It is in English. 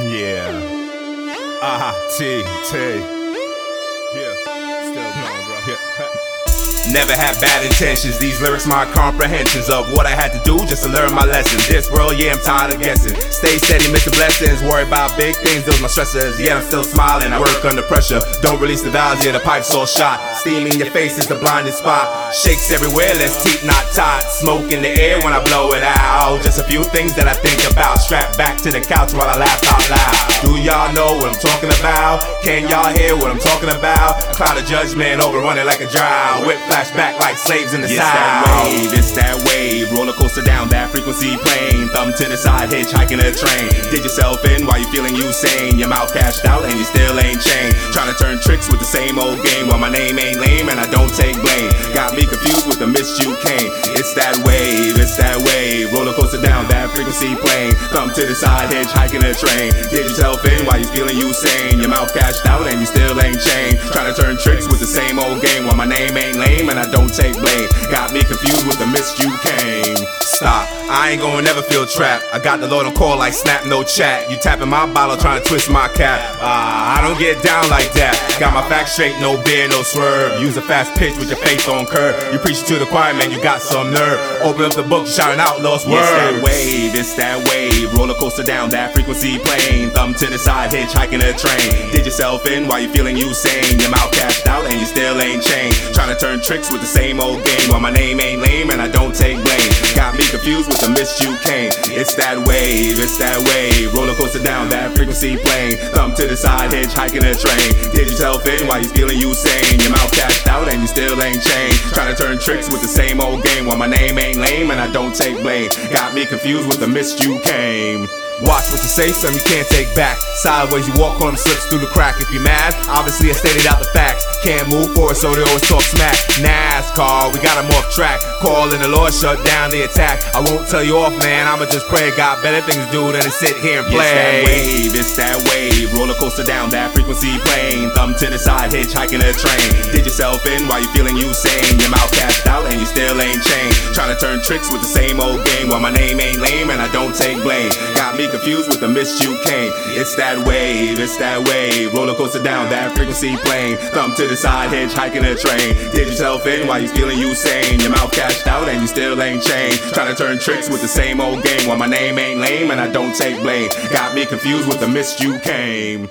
Yeah. Ah, T, T. Yeah. Still going, bro. Yeah. Never had bad intentions. These lyrics, my comprehensions of what I had to do just to learn my lessons. This world, yeah, I'm tired of guessing. Stay steady, miss the blessings. Worry about big things, those my stressors. Yeah, I'm still smiling. I work under pressure. Don't release the valves, yeah, the pipe's all shot. Steam in your face is the blinding spot. Shakes everywhere, let's keep not tight. Smoke in the air when I blow it out. Just a few things that I think about. Strapped back to the couch while I laugh out loud. Do y'all know what I'm talking about? Can y'all hear what I'm talking about? A cloud of judgment overrunning like a drought. Whip flashback like slaves in the It's south. that wave, it's that wave. Roller coaster down that frequency plane. Thumb to the side, hitchhiking a train. Did yourself in while you feeling you sane. Your mouth cashed out and you still ain't chained. Trying to turn tricks with the same old game. While my name ain't lame and I don't take blame. Down that frequency plane. Thumb to the side, hitchhiking a train. Did yourself in while you feeling you sane. Your mouth cashed out and you still ain't chained. Trying to turn tricks with the same old game. While my name ain't lame and I don't take blame. Got me confused with the mist you came. Stop, I ain't gonna never feel trapped. I got the Lord on call like snap, no chat. You tapping my bottle, trying to twist my cap. Ah, I don't get down like that. Got my facts straight, no beer, no swerve. Use a fast pitch with your faith on curve. You preach to the choir, man, you got some nerve. Open up the book, shouting out lost words. It's that wave, it's that wave. Roller coaster down that frequency plane. Thumb to the side, hitchhiking a train. Did yourself in while you feeling you sane. Your mouth cashed out and you still ain't changed. Trying to turn tricks with the same old game. While my name ain't lame and I don't take blame. Got me confused with the mist you came. It's that wave, it's that wave. Roller coaster down that frequency plane. Thumb to the side, hitchhiking a train. Did yourself in while you feeling you sane. Your mouth cashed out and you still ain't changed. Trying to turn tricks with the same old game. While my name ain't lame and I don't take blame. Got me confused with the mist you came. Watch what you say, son, you can't take back. Sideways, you walk on slips through the crack. If you're mad, obviously I stated out the facts. Can't move forward, so they always talk smack. NASCAR, we got them off track. Calling the Lord, shut down the attack. I won't tell you off, man. I'ma just pray God better things do than to sit here and play. It's that wave, it's that wave. Roller coaster down that frequency plane. Thumb to the side, hitchhiking a train. Did yourself in while you feeling you sane. Your mouth cashed ain't chained. Trying to turn tricks with the same old game. While my name ain't lame and I don't take blame. Got me confused with the mist you came. It's that wave, it's that wave. Roller coaster down that frequency plane. Thumb to the side, hitchhiking a train. Did yourself in while you feeling you sane. Your mouth cashed out and you still ain't chained. Trying to turn tricks with the same old game. While my name ain't lame and I don't take blame. Got me confused with the mist you came.